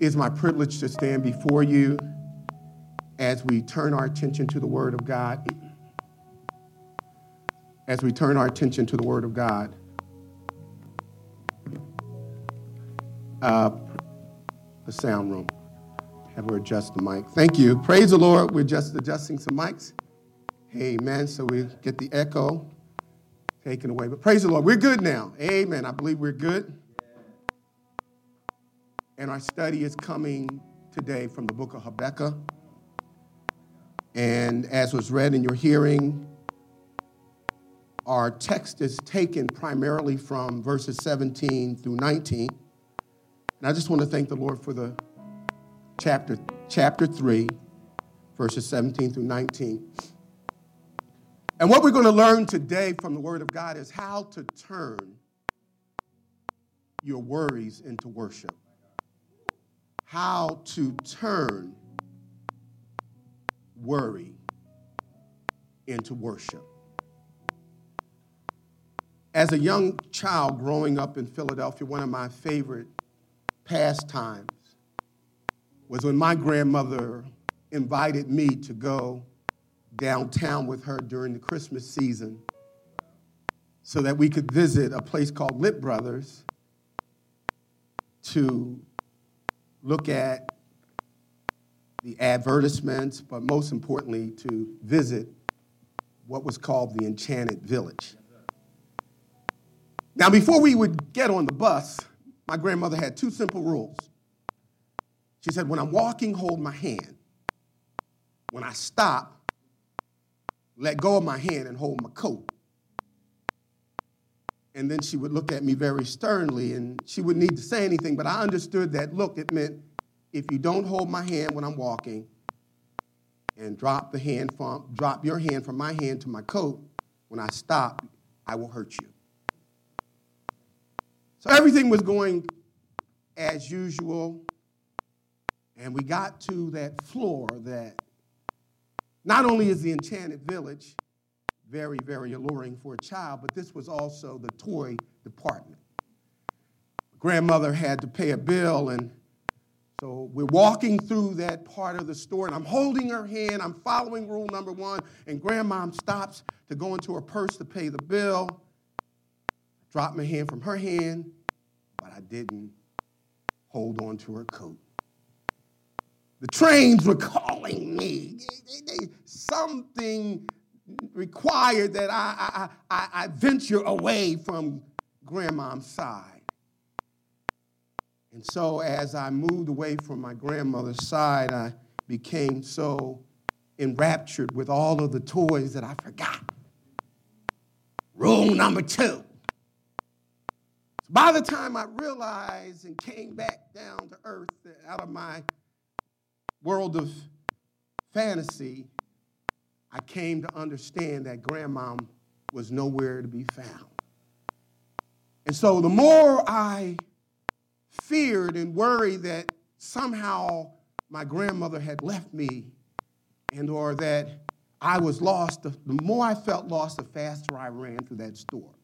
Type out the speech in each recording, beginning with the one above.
is my privilege to stand before you as we turn our attention to the Word of God. As we turn our attention to the Word of God. Uh, the sound room. Have her adjust the mic. Thank you. Praise the Lord. We're just adjusting some mics. Amen. So we get the echo taken away. But praise the Lord. We're good now. Amen. I believe we're good. And our study is coming today from the book of Habakkuk. And as was read in your hearing, our text is taken primarily from verses 17 through 19. And I just want to thank the Lord for the chapter, chapter 3, verses 17 through 19. And what we're going to learn today from the Word of God is how to turn your worries into worship how to turn worry into worship. As a young child growing up in Philadelphia, one of my favorite pastimes was when my grandmother invited me to go downtown with her during the Christmas season so that we could visit a place called Lit Brothers to look at the advertisements, but most importantly, to visit what was called the Enchanted Village. Now, before we would get on the bus, my grandmother had two simple rules. She said, When I'm walking, hold my hand. When I stop, let go of my hand and hold my coat. And then she would look at me very sternly and she wouldn't need to say anything, but I understood that look, it meant if you don't hold my hand when I'm walking and drop the hand from drop your hand from my hand to my coat, when I stop, I will hurt you. So everything was going as usual. And we got to that floor that not only is the enchanted village, very, very alluring for a child, but this was also the toy department. Grandmother had to pay a bill, and so we're walking through that part of the store, and I'm holding her hand. I'm following rule number one, and grandma stops to go into her purse to pay the bill. Dropped my hand from her hand, but I didn't hold on to her coat. The trains were calling me. Something required that I, I, I, I venture away from grandma's side. And so, as I moved away from my grandmother's side, I became so enraptured with all of the toys that I forgot. Rule number two. By the time I realized and came back down to earth out of my world of fantasy, I came to understand that grandma was nowhere to be found. And so the more I feared and worried that somehow my grandmother had left me and or that I was lost, the more I felt lost, the faster I ran through that store.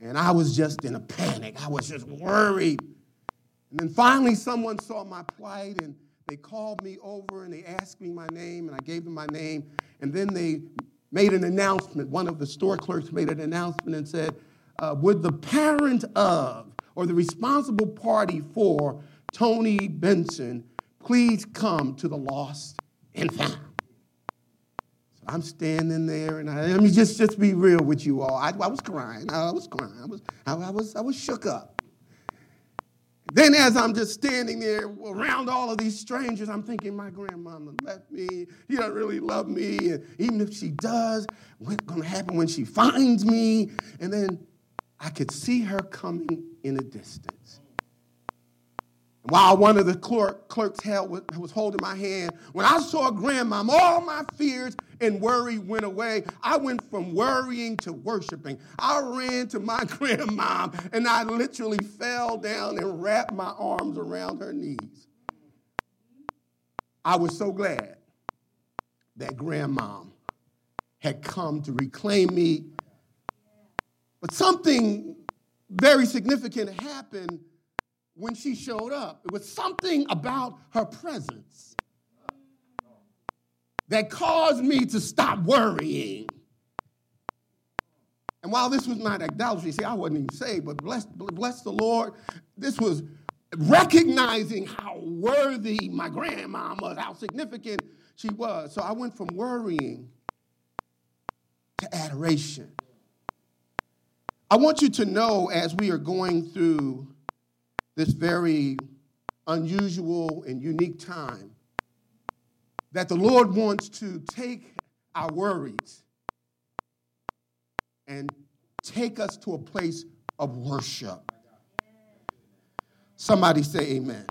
And I was just in a panic. I was just worried. And then finally someone saw my plight and they called me over and they asked me my name and I gave them my name and then they made an announcement. One of the store clerks made an announcement and said, uh, Would the parent of or the responsible party for Tony Benson please come to the lost and found? So I'm standing there, and I, let me just, just be real with you all. I, I was crying. I was crying. I was, I, I, was, I was shook up. Then, as I'm just standing there around all of these strangers, I'm thinking, my grandmama left me. She doesn't really love me. And even if she does, what's going to happen when she finds me? And then I could see her coming in the distance. While one of the clerk, clerks held, was holding my hand, when I saw grandma, all my fears and worry went away. I went from worrying to worshiping. I ran to my grandma and I literally fell down and wrapped my arms around her knees. I was so glad that grandma had come to reclaim me. But something very significant happened when she showed up. It was something about her presence that caused me to stop worrying. And while this was not idolatry, see, I wasn't even saved, but bless, bless the Lord, this was recognizing how worthy my grandma was, how significant she was. So I went from worrying to adoration. I want you to know as we are going through this very unusual and unique time that the Lord wants to take our worries and take us to a place of worship. Somebody say amen.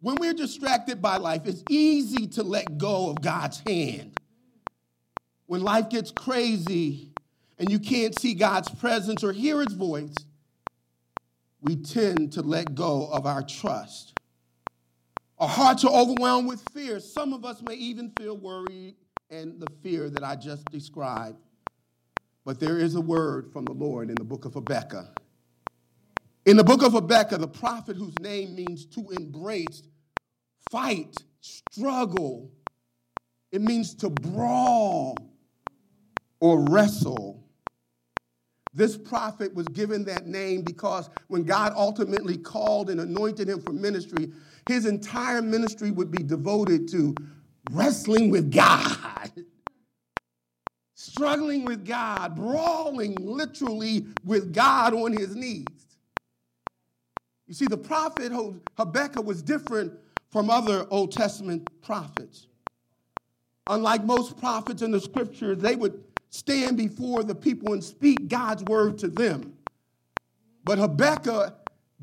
When we're distracted by life, it's easy to let go of God's hand. When life gets crazy and you can't see God's presence or hear his voice, we tend to let go of our trust. Our hearts are overwhelmed with fear. Some of us may even feel worried and the fear that I just described. But there is a word from the Lord in the book of Habakkuk. In the book of Habakkuk, the prophet whose name means to embrace, fight, struggle, it means to brawl or wrestle. This prophet was given that name because when God ultimately called and anointed him for ministry, his entire ministry would be devoted to wrestling with God, struggling with God, brawling literally with God on his knees. You see, the prophet Habakkuk was different from other Old Testament prophets. Unlike most prophets in the scriptures, they would stand before the people and speak God's word to them. But Habakkuk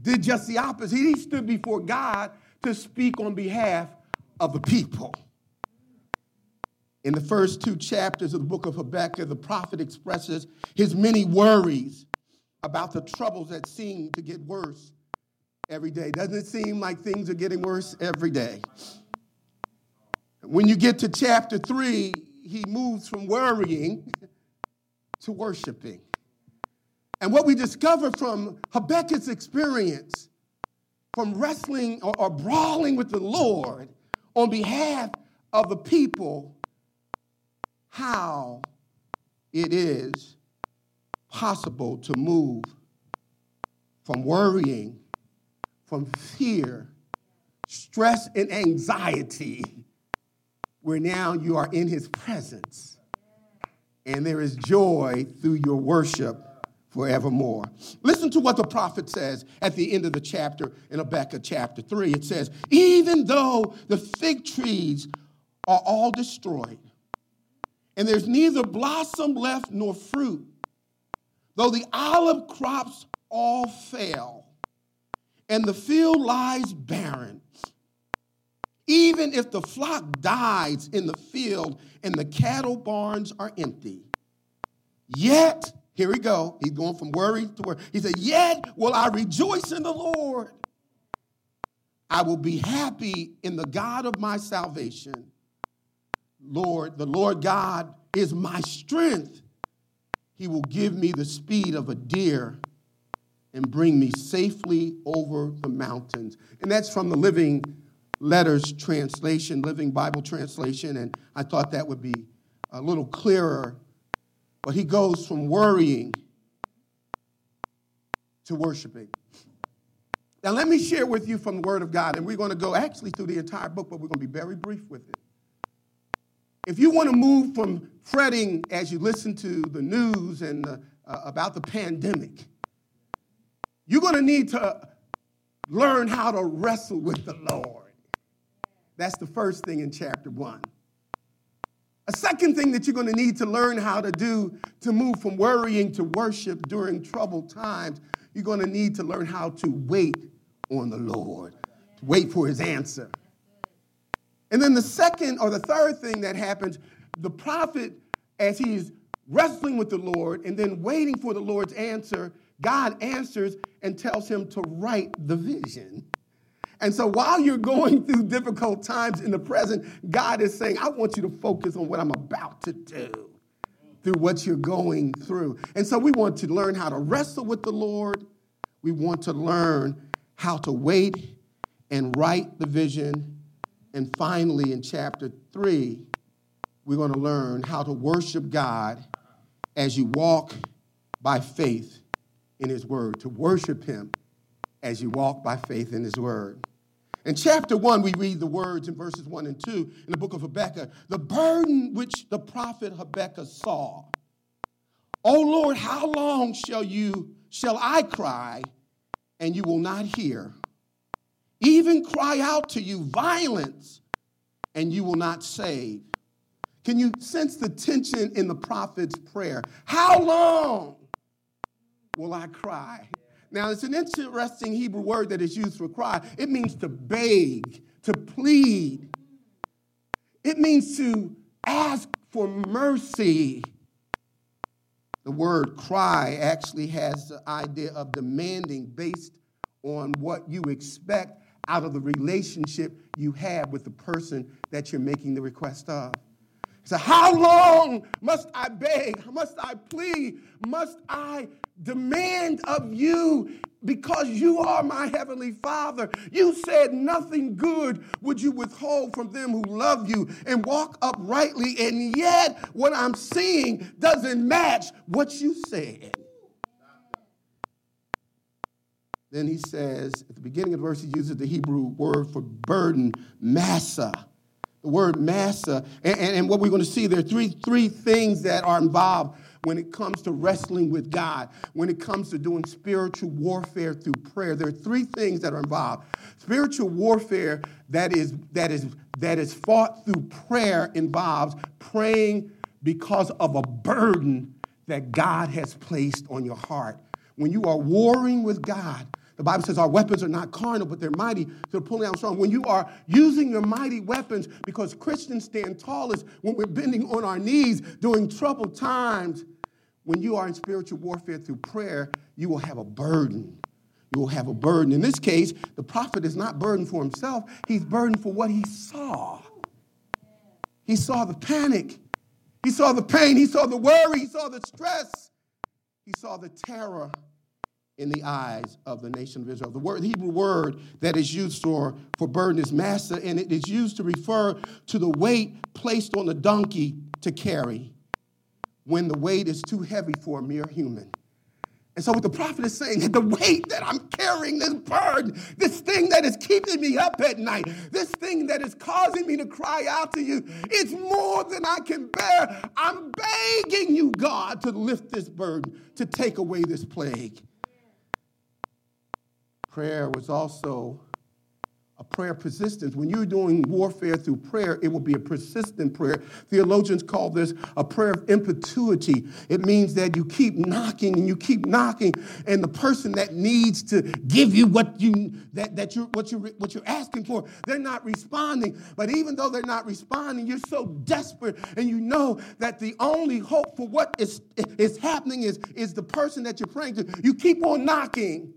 did just the opposite. He stood before God to speak on behalf of the people. In the first two chapters of the book of Habakkuk, the prophet expresses his many worries about the troubles that seem to get worse every day. Doesn't it seem like things are getting worse every day? When you get to chapter three, he moves from worrying to worshiping. And what we discover from Habakkuk's experience, from wrestling or, or brawling with the Lord on behalf of the people, how it is possible to move from worrying from fear, stress, and anxiety, where now you are in his presence. And there is joy through your worship forevermore. Listen to what the prophet says at the end of the chapter in Habakkuk chapter 3. It says, Even though the fig trees are all destroyed, and there's neither blossom left nor fruit, though the olive crops all fail, and the field lies barren. Even if the flock dies in the field and the cattle barns are empty, yet, here we go, he's going from worry to worry. He said, Yet will I rejoice in the Lord. I will be happy in the God of my salvation. Lord, the Lord God is my strength. He will give me the speed of a deer and bring me safely over the mountains. And that's from the Living Letters translation, Living Bible translation. And I thought that would be a little clearer. But he goes from worrying to worshiping. Now, let me share with you from the Word of God, and we're going to go actually through the entire book, but we're going to be very brief with it. If you want to move from fretting as you listen to the news and uh, about the pandemic, you're going to need to learn how to wrestle with the Lord. That's the first thing in chapter one. A second thing that you're going to need to learn how to do to move from worrying to worship during troubled times, you're going to need to learn how to wait on the Lord, to wait for his answer. And then the second or the third thing that happens, the prophet, as he's wrestling with the Lord and then waiting for the Lord's answer, God answers and tells him to write the vision. And so while you're going through difficult times in the present, God is saying, I want you to focus on what I'm about to do through what you're going through. And so we want to learn how to wrestle with the Lord we want to learn how to wait and write the vision. And finally, in chapter three, we're going to learn how to worship God as you walk by faith in His Word, to worship Him as you walk by faith in His Word. In chapter 1, we read the words in verses 1 and 2 in the book of Habakkuk the burden which the prophet Habakkuk saw. O Lord, how long shall you shall I cry and you will not hear? Even cry out to you violence and you will not save. Can you sense the tension in the prophet's prayer? How long will I cry? Now, it's an interesting Hebrew word that is used for cry. It means to beg, to plead. It means to ask for mercy. The word cry actually has the idea of demanding based on what you expect out of the relationship you have with the person that you're making the request of. So, how long must I beg? Must I plead? Must I demand of you because you are my heavenly Father. You said nothing good would you withhold from them who love you and walk uprightly, and yet what I'm seeing doesn't match what you said. Then he says, at the beginning of the verse, he uses the Hebrew word for burden, massa. The word massa. And, and, and what we're going to see, there are three, three things that are involved when it comes to wrestling with God, when it comes to doing spiritual warfare through prayer. There are three things that are involved. Spiritual warfare that is that is that is fought through prayer involves praying because of a burden that God has placed on your heart. When you are warring with God, the Bible says our weapons are not carnal, but they're mighty They're pulling out strong. When you are using your mighty weapons, because Christians stand tallest when we're bending on our knees during troubled times, when you are in spiritual warfare through prayer, you will have a burden. You will have a burden. In this case, the prophet is not burdened for himself, he's burdened for what he saw. He saw the panic, he saw the pain, he saw the worry, he saw the stress, he saw the terror in the eyes of the nation of Israel. The word, the Hebrew word that is used for, for burden is massa, and it is used to refer to the weight placed on the donkey to carry when the weight is too heavy for a mere human. And so, what the prophet is saying the weight that I'm carrying, this burden, this thing that is keeping me up at night, this thing that is causing me to cry out to you, it's more than I can bear. I'm begging you, God, to lift this burden, to take away this plague. Prayer was also a prayer of persistence. When you're doing warfare through prayer, it will be a persistent prayer. Theologians call this a prayer of importunity. It means that you keep knocking and you keep knocking, and the person that needs to give you what you that, that you're what you what you're asking for, they're not responding. But even though they're not responding, you're so desperate, and you know that the only hope for what is is happening is is the person that you're praying to. You keep on knocking,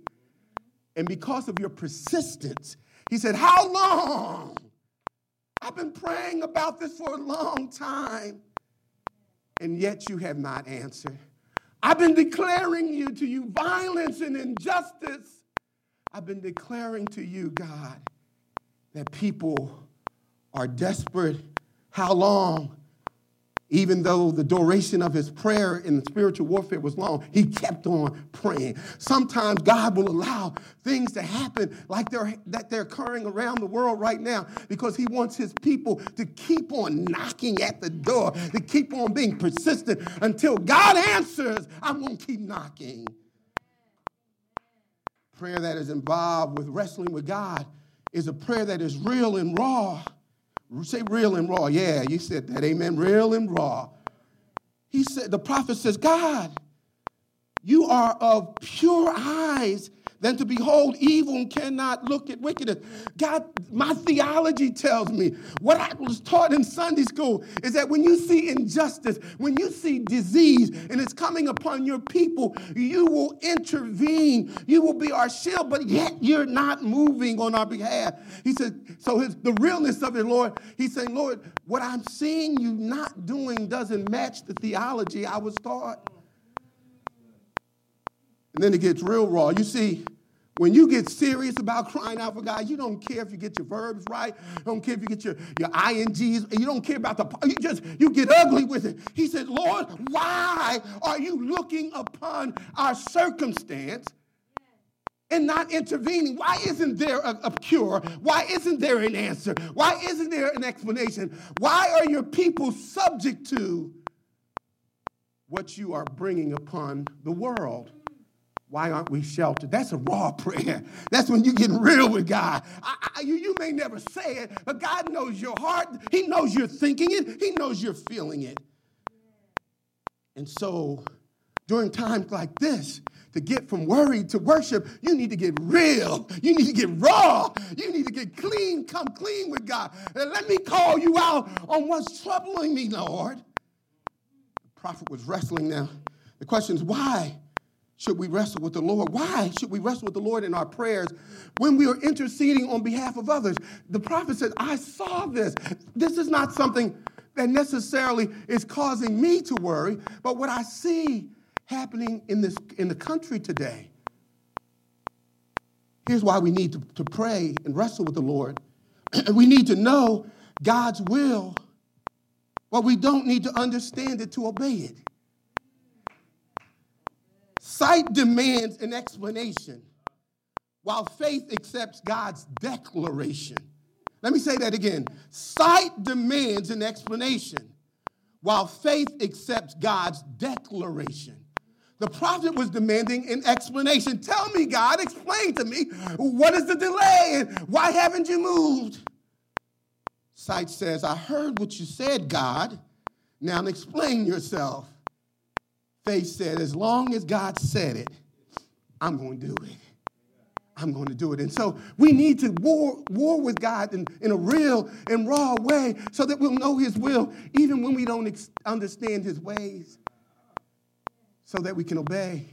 and because of your persistence he said, How long? I've been praying about this for a long time, and yet you have not answered. I've been declaring you to you violence and injustice. I've been declaring to you, God, that people are desperate. How long? Even though the duration of his prayer in spiritual warfare was long, he kept on praying. Sometimes God will allow things to happen like they're, that they're occurring around the world right now because he wants his people to keep on knocking at the door, to keep on being persistent until God answers. I'm going to keep knocking. Prayer that is involved with wrestling with God is a prayer that is real and raw. Say real and raw. Yeah, you said that. Amen. Real and raw. He said, the prophet says, God, you are of pure eyes than to behold evil and cannot look at wickedness. God, my theology tells me what I was taught in Sunday school is that when you see injustice, when you see disease and it's coming upon your people, you will intervene. You will be our shield, but yet you're not moving on our behalf. He said, so his, the realness of it, Lord, he's saying, Lord, what I'm seeing you not doing doesn't match the theology I was taught. And then it gets real raw. You see, When you get serious about crying out for God, you don't care if you get your verbs right. You don't care if you get your, your INGs. You don't care about the, you just, you get ugly with it. He said, Lord, why are you looking upon our circumstance and not intervening? Why isn't there a, a, cure? Why isn't there an answer? Why isn't there an explanation? Why are your people subject to what you are bringing upon the world? Why aren't we sheltered? That's a raw prayer. That's when you're getting real with God. I, I, you, you may never say it, but God knows your heart. He knows you're thinking it, He knows you're feeling it. And so, during times like this, to get from worry to worship, you need to get real. You need to get raw. You need to get clean, come clean with God. And let me call you out on what's troubling me, Lord. The prophet was wrestling now. The question is, why? Should we wrestle with the Lord? Why should we wrestle with the Lord in our prayers when we are interceding on behalf of others? The prophet said, I saw this. This is not something that necessarily is causing me to worry, but what I see happening in, this, in the country today. Here's why we need to, to pray and wrestle with the Lord. And we need to know God's will, but we don't need to understand it to obey it. Sight demands an explanation, while faith accepts God's declaration. Let me say that again. Sight demands an explanation, while faith accepts God's declaration. The prophet was demanding an explanation. Tell me, God, explain to me what is the delay and why haven't you moved? Sight says, I heard what you said, God. Now explain yourself faith said, as long as God said it, I'm going to do it. I'm going to do it. And so we need to war, war with God in, in a real and raw way so that we'll know His will even when we don't ex- understand His ways, so that we can obey.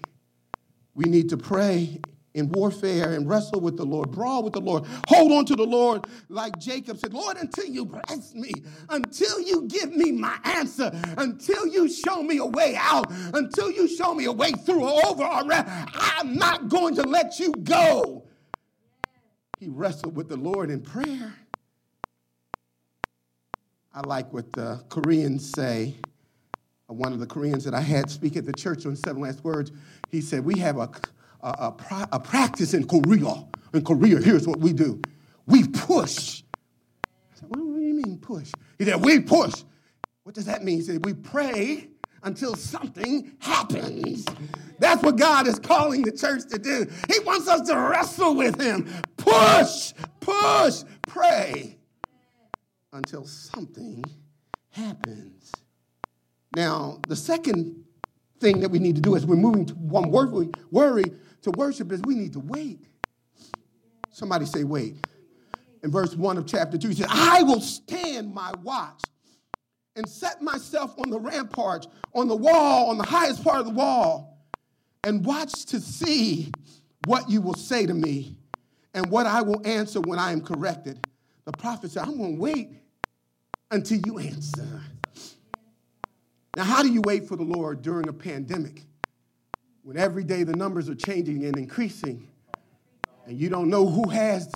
We need to pray in warfare and wrestle with the Lord, brawl with the Lord, hold on to the Lord, like Jacob said, Lord, until you bless me, until you give me my answer, until you show me a way out, until you show me a way through or over or around, I'm not going to let you go. He wrestled with the Lord in prayer. I like what the Koreans say. One of the Koreans that I had speak at the church on Seven Last Words, he said, We have a a, a, practice in Korea. In Korea, here's what we do we push. Said, what do you mean push? He said, we push. What does that mean? He said, we pray until something happens. That's what God is calling the church to do. He wants us to wrestle with Him. Push, push, pray until something happens. Now, the second thing that we need to do as we're moving to one worry, worry to worship is we need to wait. Somebody say, wait. In verse 1 of chapter 2, he said, I will stand my watch and set myself on the ramparts, on the wall, on the highest part of the wall, and watch to see what you will say to me and what I will answer when I am corrected. The prophet said, I'm going to wait until you answer. Now, how do you wait for the Lord during a pandemic? When every day the numbers are changing and increasing, and you don't know who has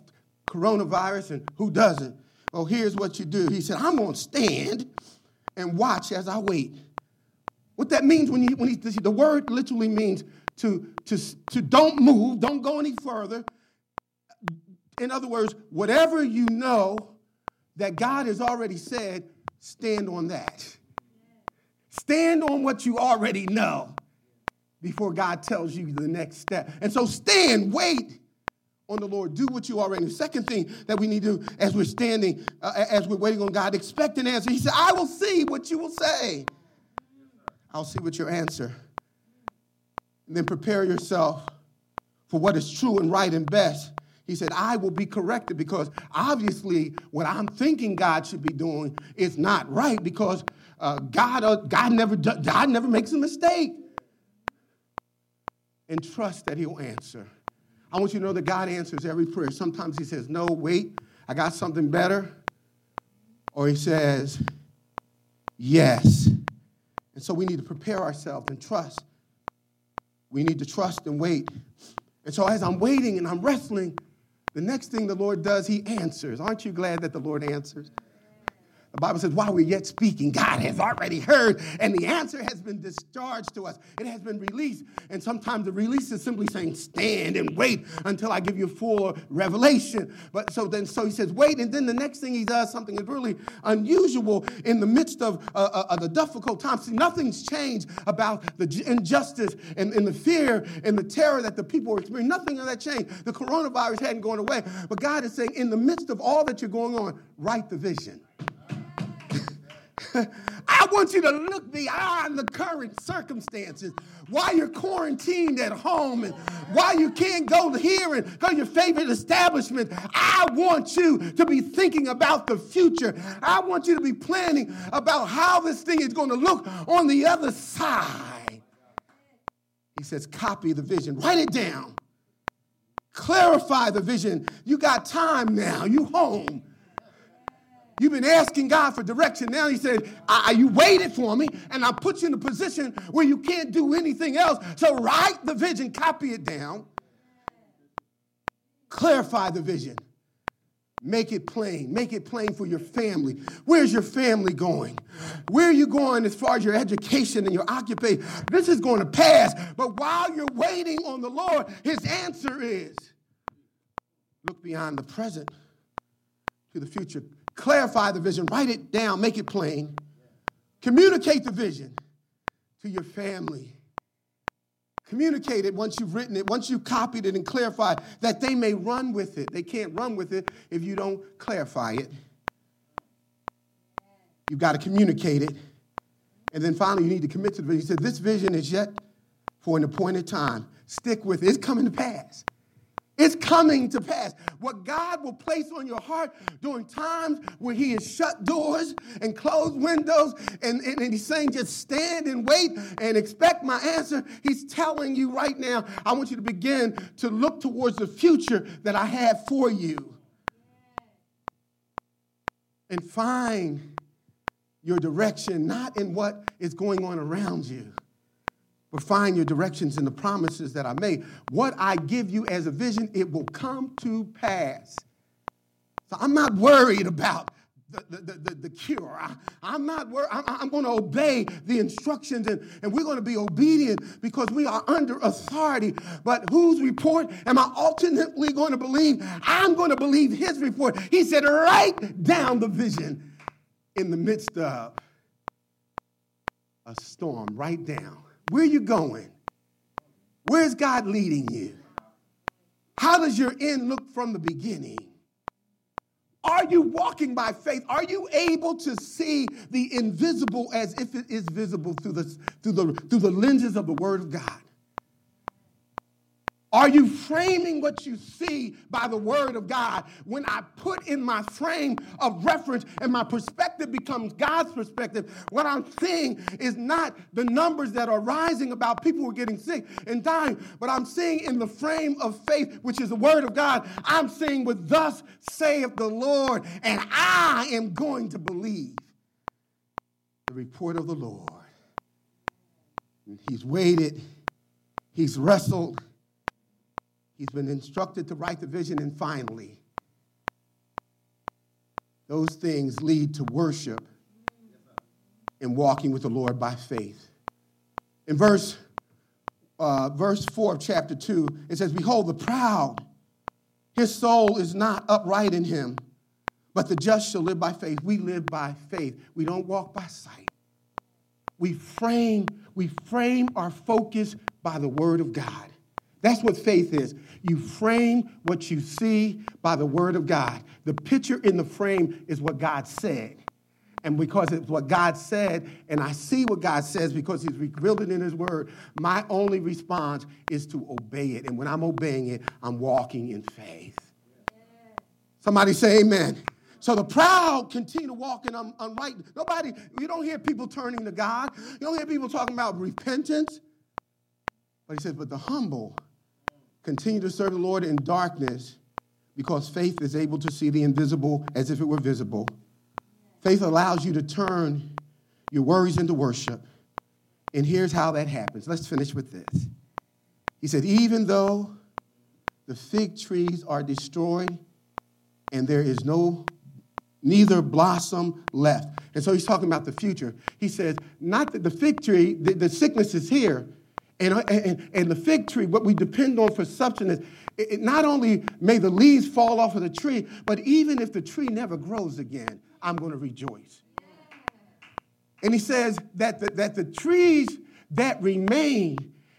coronavirus and who doesn't. Oh, here's what you do. He said, I'm going to stand and watch as I wait. What that means when, you, when he, the word literally means to, to, to don't move, don't go any further. In other words, whatever you know that God has already said, stand on that. Stand on what you already know before God tells you the next step. And so stand, wait on the Lord. Do what you already. The second thing that we need to do as we're standing, uh, as we're waiting on God, expect an answer. He said, I will see what you will say. I'll see what your answer. And then prepare yourself for what is true and right and best. He said, I will be corrected because obviously what I'm thinking God should be doing is not right because uh, God, uh, God, never, God never makes a mistake and trust that He'll answer. I want you to know that God answers every prayer. Sometimes He says, No, wait, I got something better. Or He says, Yes. And so we need to prepare ourselves and trust. We need to trust and wait And so as I'm waiting and I'm wrestling, the next thing the Lord does, he answers. Aren't you glad that the Lord answers? The Bible says, while we're yet speaking, God has already heard, and the answer has been discharged to us. It has been released. And sometimes the release is simply saying, stand and wait until I give you full revelation. But so then, so he says, wait. And then the next thing he does, something is really unusual in the midst of, uh, uh, the difficult times. See, nothing's changed about the injustice and, and the fear and the terror that the people are experiencing. Nothing of that changed. The coronavirus hadn't gone away. But God is saying, in the midst of all that you're going on, write the vision. I want you to look beyond the current circumstances. Why you're quarantined at home and why you can't go here and go to your favorite establishment, I want you to be thinking about the future. I want you to be planning about how this thing is going to look on the other side. He says, copy the vision, write it down, clarify the vision. You got time now, you home. You've been asking God for direction. Now He said, I, You waited for me, and I put you in a position where you can't do anything else. So write the vision, copy it down, clarify the vision, make it plain. Make it plain for your family. Where's your family going? Where are you going as far as your education and your occupation? This is going to pass. But while you're waiting on the Lord, His answer is look beyond the present to the future clarify the vision, write it down, make it plain, communicate the vision to your family. Communicate it once you've written it, once you've copied it and clarified, that they may run with it. They can't run with it if you don't clarify it. You've got to communicate it. And then finally, you need to commit to the vision. He said, This vision is yet for an appointed time. Stick with it, it's coming to pass. It's coming to pass. What God will place on your heart during times where He has shut doors and closed windows, and, and, and, He's saying, just stand and wait and expect my answer. He's telling you right now, I want you to begin to look towards the future that I have for you. And find your direction not in what is going on around you but find your directions in the promises that I made. What I give you as a vision, it will come to pass. So I'm not worried about the, the, the, the cure. I, am not worried. I'm, I'm going to obey the instructions and, and we're going to be obedient because we are under authority. But whose report am I ultimately going to believe? I'm going to believe his report. He said, write down the vision in the midst of a storm. Write down where are you going? Where's God leading you? How does your end look from the beginning? Are you walking by faith? Are you able to see the invisible as if it is visible through the, through the, through the lenses of the Word of God? Are you framing what you see by the word of God? When I put in my frame of reference and my perspective becomes God's perspective, what I'm seeing is not the numbers that are rising about people who are getting sick and dying, but I'm seeing in the frame of faith, which is the word of God, I'm seeing what thus saith the Lord, and I am going to believe the report of the Lord. He's waited, he's wrestled He's been instructed to write the vision, and finally, those things lead to worship and walking with the Lord by faith. In verse, uh, verse 4 of chapter 2, it says, Behold, the proud, his soul is not upright in him, but the just shall live by faith. We live by faith. We don't walk by sight. We frame, we frame our focus by the word of God. That's what faith is. You frame what you see by the word of God. The picture in the frame is what God said. And because it's what God said, and I see what God says because He's revealed it in His Word, my only response is to obey it. And when I'm obeying it, I'm walking in faith. Somebody say amen. So the proud continue to walk in un- unright. Nobody, you don't hear people turning to God. You don't hear people talking about repentance. But he says, but the humble Continue to serve the Lord in darkness because faith is able to see the invisible as if it were visible. Faith allows you to turn your worries into worship. And here's how that happens. Let's finish with this. He said, Even though the fig trees are destroyed, and there is no neither blossom left. And so he's talking about the future. He says, not that the fig tree, the, the sickness is here, and, and, and the fig tree, what we depend on for substance, it, it, not only may the leaves fall off of the tree, but even if the tree never grows again, I'm going to rejoice. And he says that the, that the trees that remain,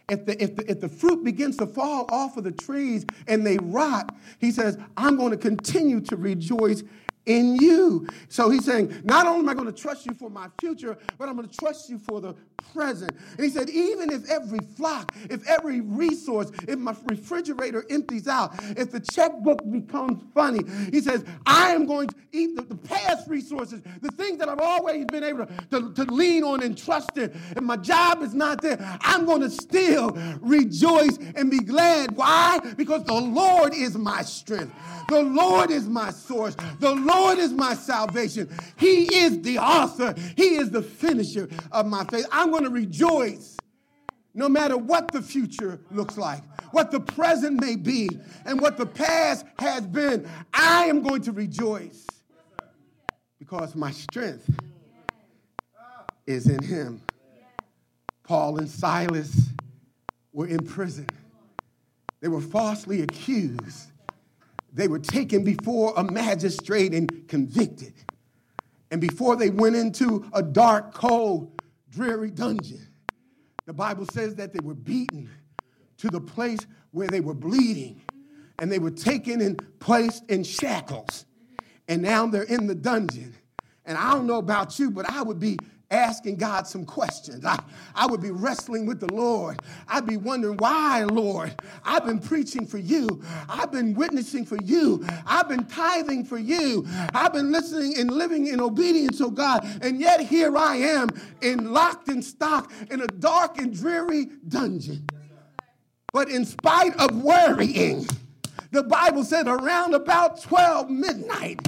if the, if, the, if the fruit begins to fall off of the trees and they rot, he says, I'm going to continue to rejoice in you. So he's saying, not only am I going to trust you for my future, but I'm going to trust you for the present. And he said, even if every flock, if every resource, if my refrigerator empties out, if the checkbook becomes funny, he says, I am going to eat the, the past resources, the things that I've always been able to, to, to lean on and trust in. If my job is not there, I'm going to still rejoice and be glad. Why? Because the Lord is my strength. The Lord is my source. The Lord is my salvation. He is the author. He is the finisher of my faith. I'm going to rejoice no matter what the future looks like, what the present may be, and what the past has been. I am going to rejoice because my strength is in Him. Paul and Silas were in prison, they were falsely accused they were taken before a magistrate and convicted. And before they went into a dark, cold, dreary dungeon, the Bible says that they were beaten to the place where they were bleeding. And they were taken and placed in shackles. And now they're in the dungeon. And I don't know about you, but I would be asking God some questions. I, I would be wrestling with the Lord. I'd be wondering, why, Lord? I've been preaching for you. I've been witnessing for you. I've been tithing for you. I've been listening and living in obedience, to God. And yet here I am in locked and stock in a dark and dreary dungeon. But in spite of worrying, the Bible said around about 12 midnight,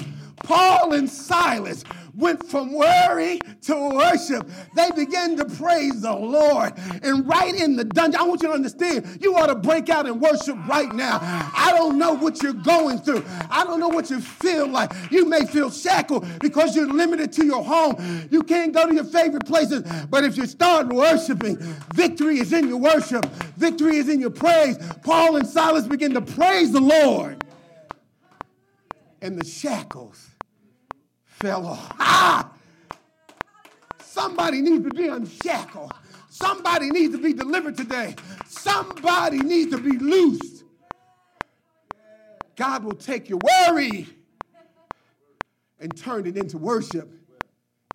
Paul and Silas went from worry to worship. They began to praise the Lord. And right in the dungeon, I want you to understand, you ought to break out and worship right now. I don't know what you're going through. I don't know what you feel like. You may feel shackled because you're limited to your home. You can't go to your favorite places. But if you start worshiping, victory is in your worship. Victory is in your praise. Paul and Silas begin to praise the Lord. And the shackles fell off. Ah! Somebody needs to be unshackled. Somebody needs to be delivered today. Somebody needs to be loosed. God will take your worry and turn it into worship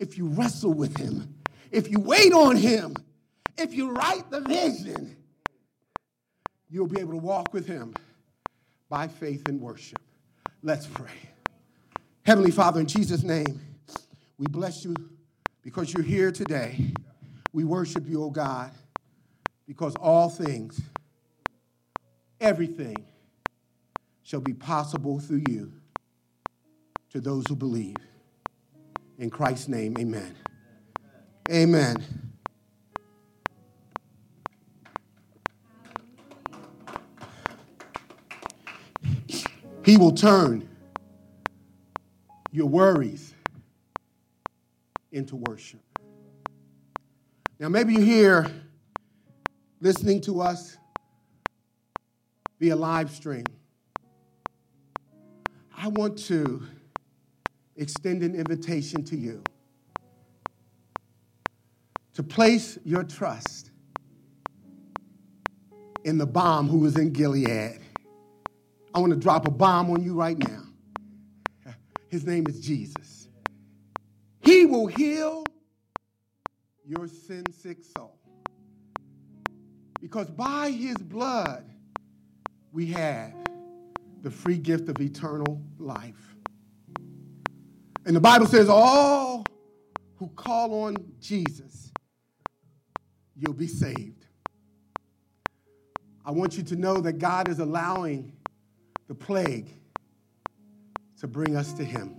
if you wrestle with Him, if you wait on Him, if you write the vision. You'll be able to walk with Him by faith and worship. Let's pray. Heavenly Father, in Jesus' name, we bless you because you're here today. We worship you, O oh God, because all things, everything, shall be possible through you to those who believe. In Christ's name, amen. Amen. He will turn your worries into worship. Now, maybe you're here listening to us via live stream. I want to extend an invitation to you to place your trust in the bomb who is in Gilead. I want to drop a bomb on you right now. His name is Jesus. He will heal your sin sick soul. Because by his blood, we have the free gift of eternal life. And the Bible says, all who call on Jesus, you'll be saved. I want you to know that God is allowing the plague to bring us to Him.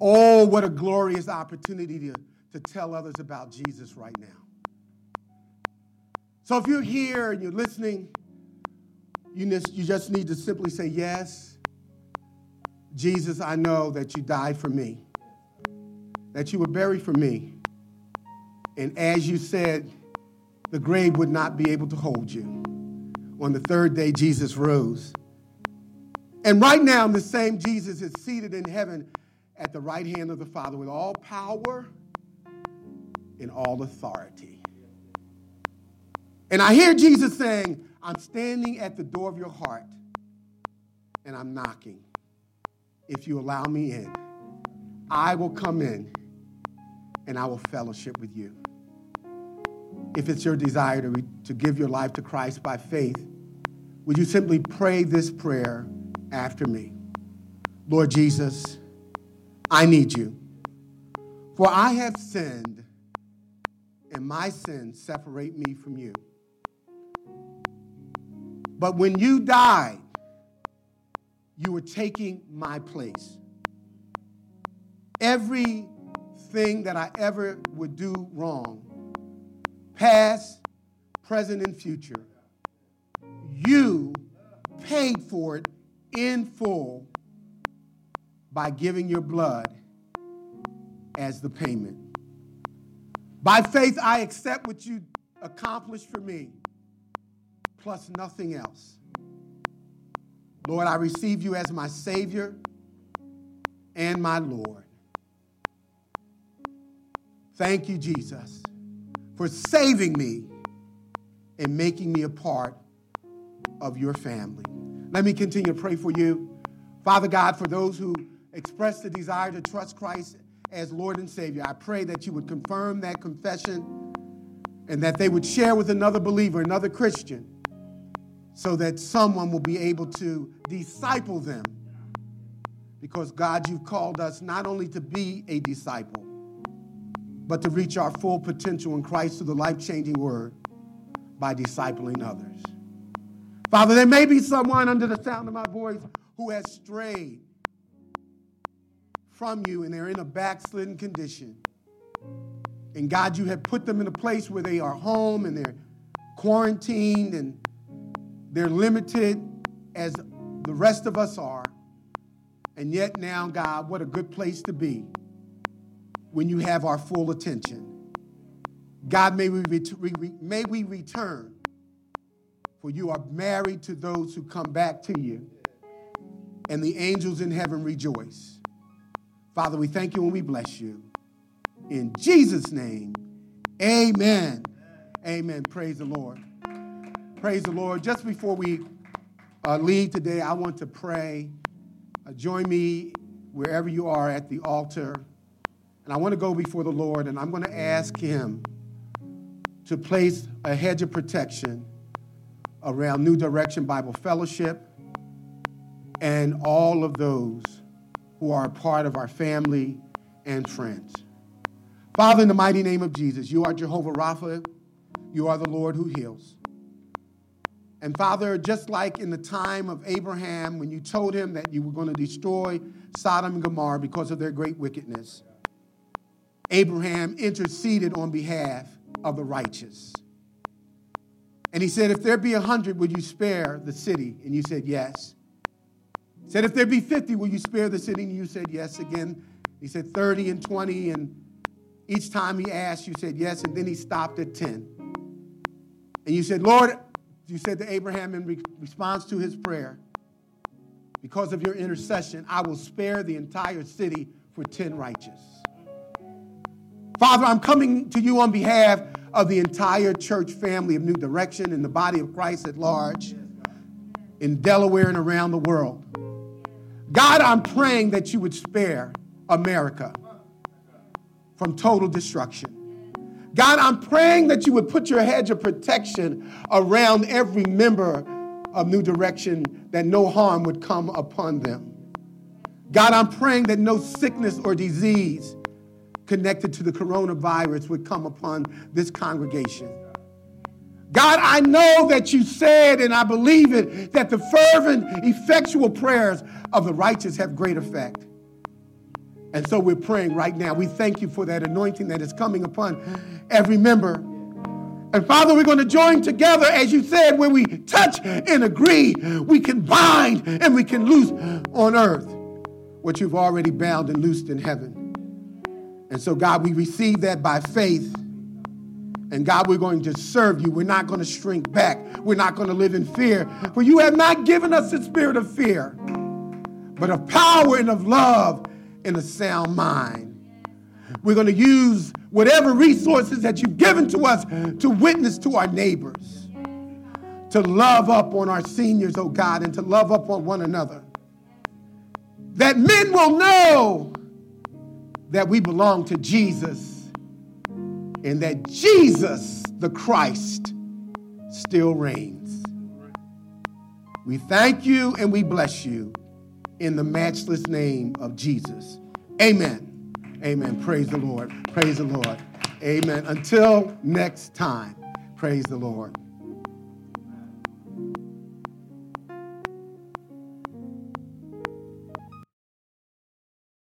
Oh, what a glorious opportunity to, to tell others about Jesus right now. So if you're here and you're listening, you just, you just need to simply say, Yes, Jesus, I know that you died for me, that you were buried for me. And as you said, the grave would not be able to hold you. On the third day, Jesus rose. And right now, the same Jesus is seated in heaven at the right hand of the Father with all power and all authority. And I hear Jesus saying, I'm standing at the door of your heart and I'm knocking. If you allow me in, I will come in and I will fellowship with you. If it's your desire to, to give your life to Christ by faith, would you simply pray this prayer after me? Lord Jesus, I need you. For I have sinned, and my sins separate me from you. But when you died, you were taking my place. Everything that I ever would do wrong, past, present, and future, you paid for it in full by giving your blood as the payment. By faith, I accept what you accomplished for me, plus nothing else. Lord, I receive you as my Savior and my Lord. Thank you, Jesus, for saving me and making me a part of your family. Let me continue to pray for you. Father God, for those who express the desire to trust Christ as Lord and Savior, I pray that you would confirm that confession and that they would share with another believer, another Christian, so that someone will be able to disciple them. Because, God, you've called us not only to be a disciple, but to reach our full potential in Christ through the life changing word by discipling others. Father, there may be someone under the sound of my voice who has strayed from you and they're in a backslidden condition. And God, you have put them in a place where they are home and they're quarantined and they're limited as the rest of us are. And yet, now, God, what a good place to be when you have our full attention. God, may we, ret- may we return for you are married to those who come back to you, and the angels in heaven rejoice. Father, we thank you and we bless you. In Jesus' name, amen. Amen. Praise the Lord. Praise the Lord. Just before we uh, leave today, I want to pray. Uh, join me wherever you are at the altar. And I want to go before the Lord and I'm going to ask Him to place a hedge of protection around New Direction Bible Fellowship and all of those who are a part of our family and friends. Father, in the mighty name of Jesus, you are Jehovah Rapha. You are the Lord who heals. And Father, just like in the time of Abraham, when you told him that you were going to destroy Sodom and Gomorrah because of their great wickedness, Abraham interceded on behalf of the righteous. And he said, If there be a hundred, will you spare the city? And you said, Yes. He said, If there be 50, will you spare the city? And you said, Yes again. He said, 30 and 20. And each time he asked, you said, Yes. And then he stopped at 10. And you said, Lord, you said to Abraham in re- response to his prayer, because of your intercession, I will spare the entire city for 10 righteous. Father, I'm coming to you on behalf of the entire church family of New Direction and the body of Christ at large in Delaware and around the world. God, I'm praying that you would spare America from total destruction. God, I'm praying that you would put your hedge of protection around every member of New Direction, that no harm would come upon them. God, I'm praying that no sickness or disease connected to the coronavirus would come upon this congregation. God, I know that you said, and I believe it, that the fervent, effectual prayers of the righteous have great effect. And so we're praying right now. We thank you for that anointing that is coming upon every member. And Father, we're going to join together, as you said, when we touch and agree, we can bind and we can loose on earth what you've already bound and loosed in heaven. And so, God, we receive that by faith. And God, we're going to serve you. We're not going to shrink back. We're not going to live in fear. For you have not given us the spirit of fear, but of power and of love and a sound mind. We're going to use whatever resources that you've given to us to witness to our neighbors, to love up on our seniors, oh God, and to love up on one another. That men will know that we belong to Jesus and that Jesus, the Christ, still reigns. We thank you and we bless you in the matchless name of Jesus. Amen. Amen. Praise the Lord. Praise the Lord. Amen. Until next time, praise the Lord.